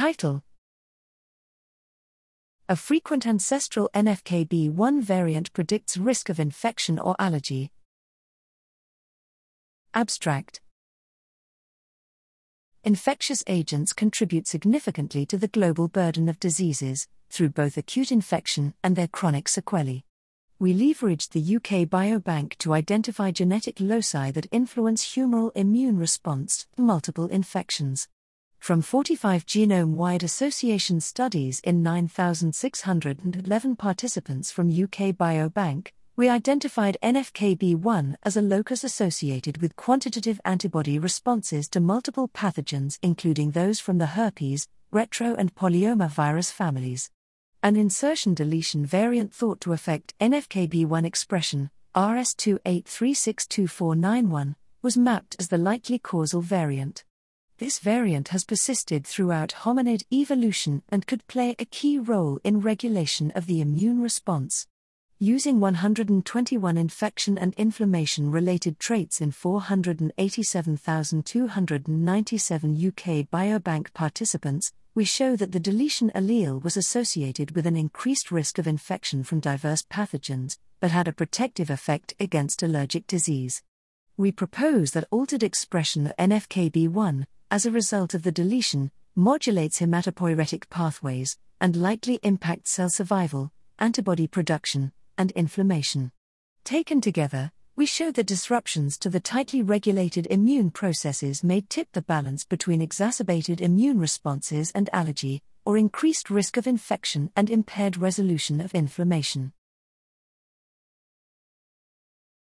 Title A frequent ancestral NFKB1 variant predicts risk of infection or allergy. Abstract Infectious agents contribute significantly to the global burden of diseases, through both acute infection and their chronic sequelae. We leveraged the UK Biobank to identify genetic loci that influence humoral immune response to multiple infections. From 45 genome wide association studies in 9,611 participants from UK Biobank, we identified NFKB1 as a locus associated with quantitative antibody responses to multiple pathogens, including those from the herpes, retro, and polyoma virus families. An insertion deletion variant thought to affect NFKB1 expression, RS28362491, was mapped as the likely causal variant. This variant has persisted throughout hominid evolution and could play a key role in regulation of the immune response. Using 121 infection and inflammation related traits in 487,297 UK Biobank participants, we show that the deletion allele was associated with an increased risk of infection from diverse pathogens, but had a protective effect against allergic disease. We propose that altered expression of NFKB1, as a result of the deletion, modulates hematopoietic pathways, and likely impacts cell survival, antibody production, and inflammation. Taken together, we show that disruptions to the tightly regulated immune processes may tip the balance between exacerbated immune responses and allergy, or increased risk of infection and impaired resolution of inflammation.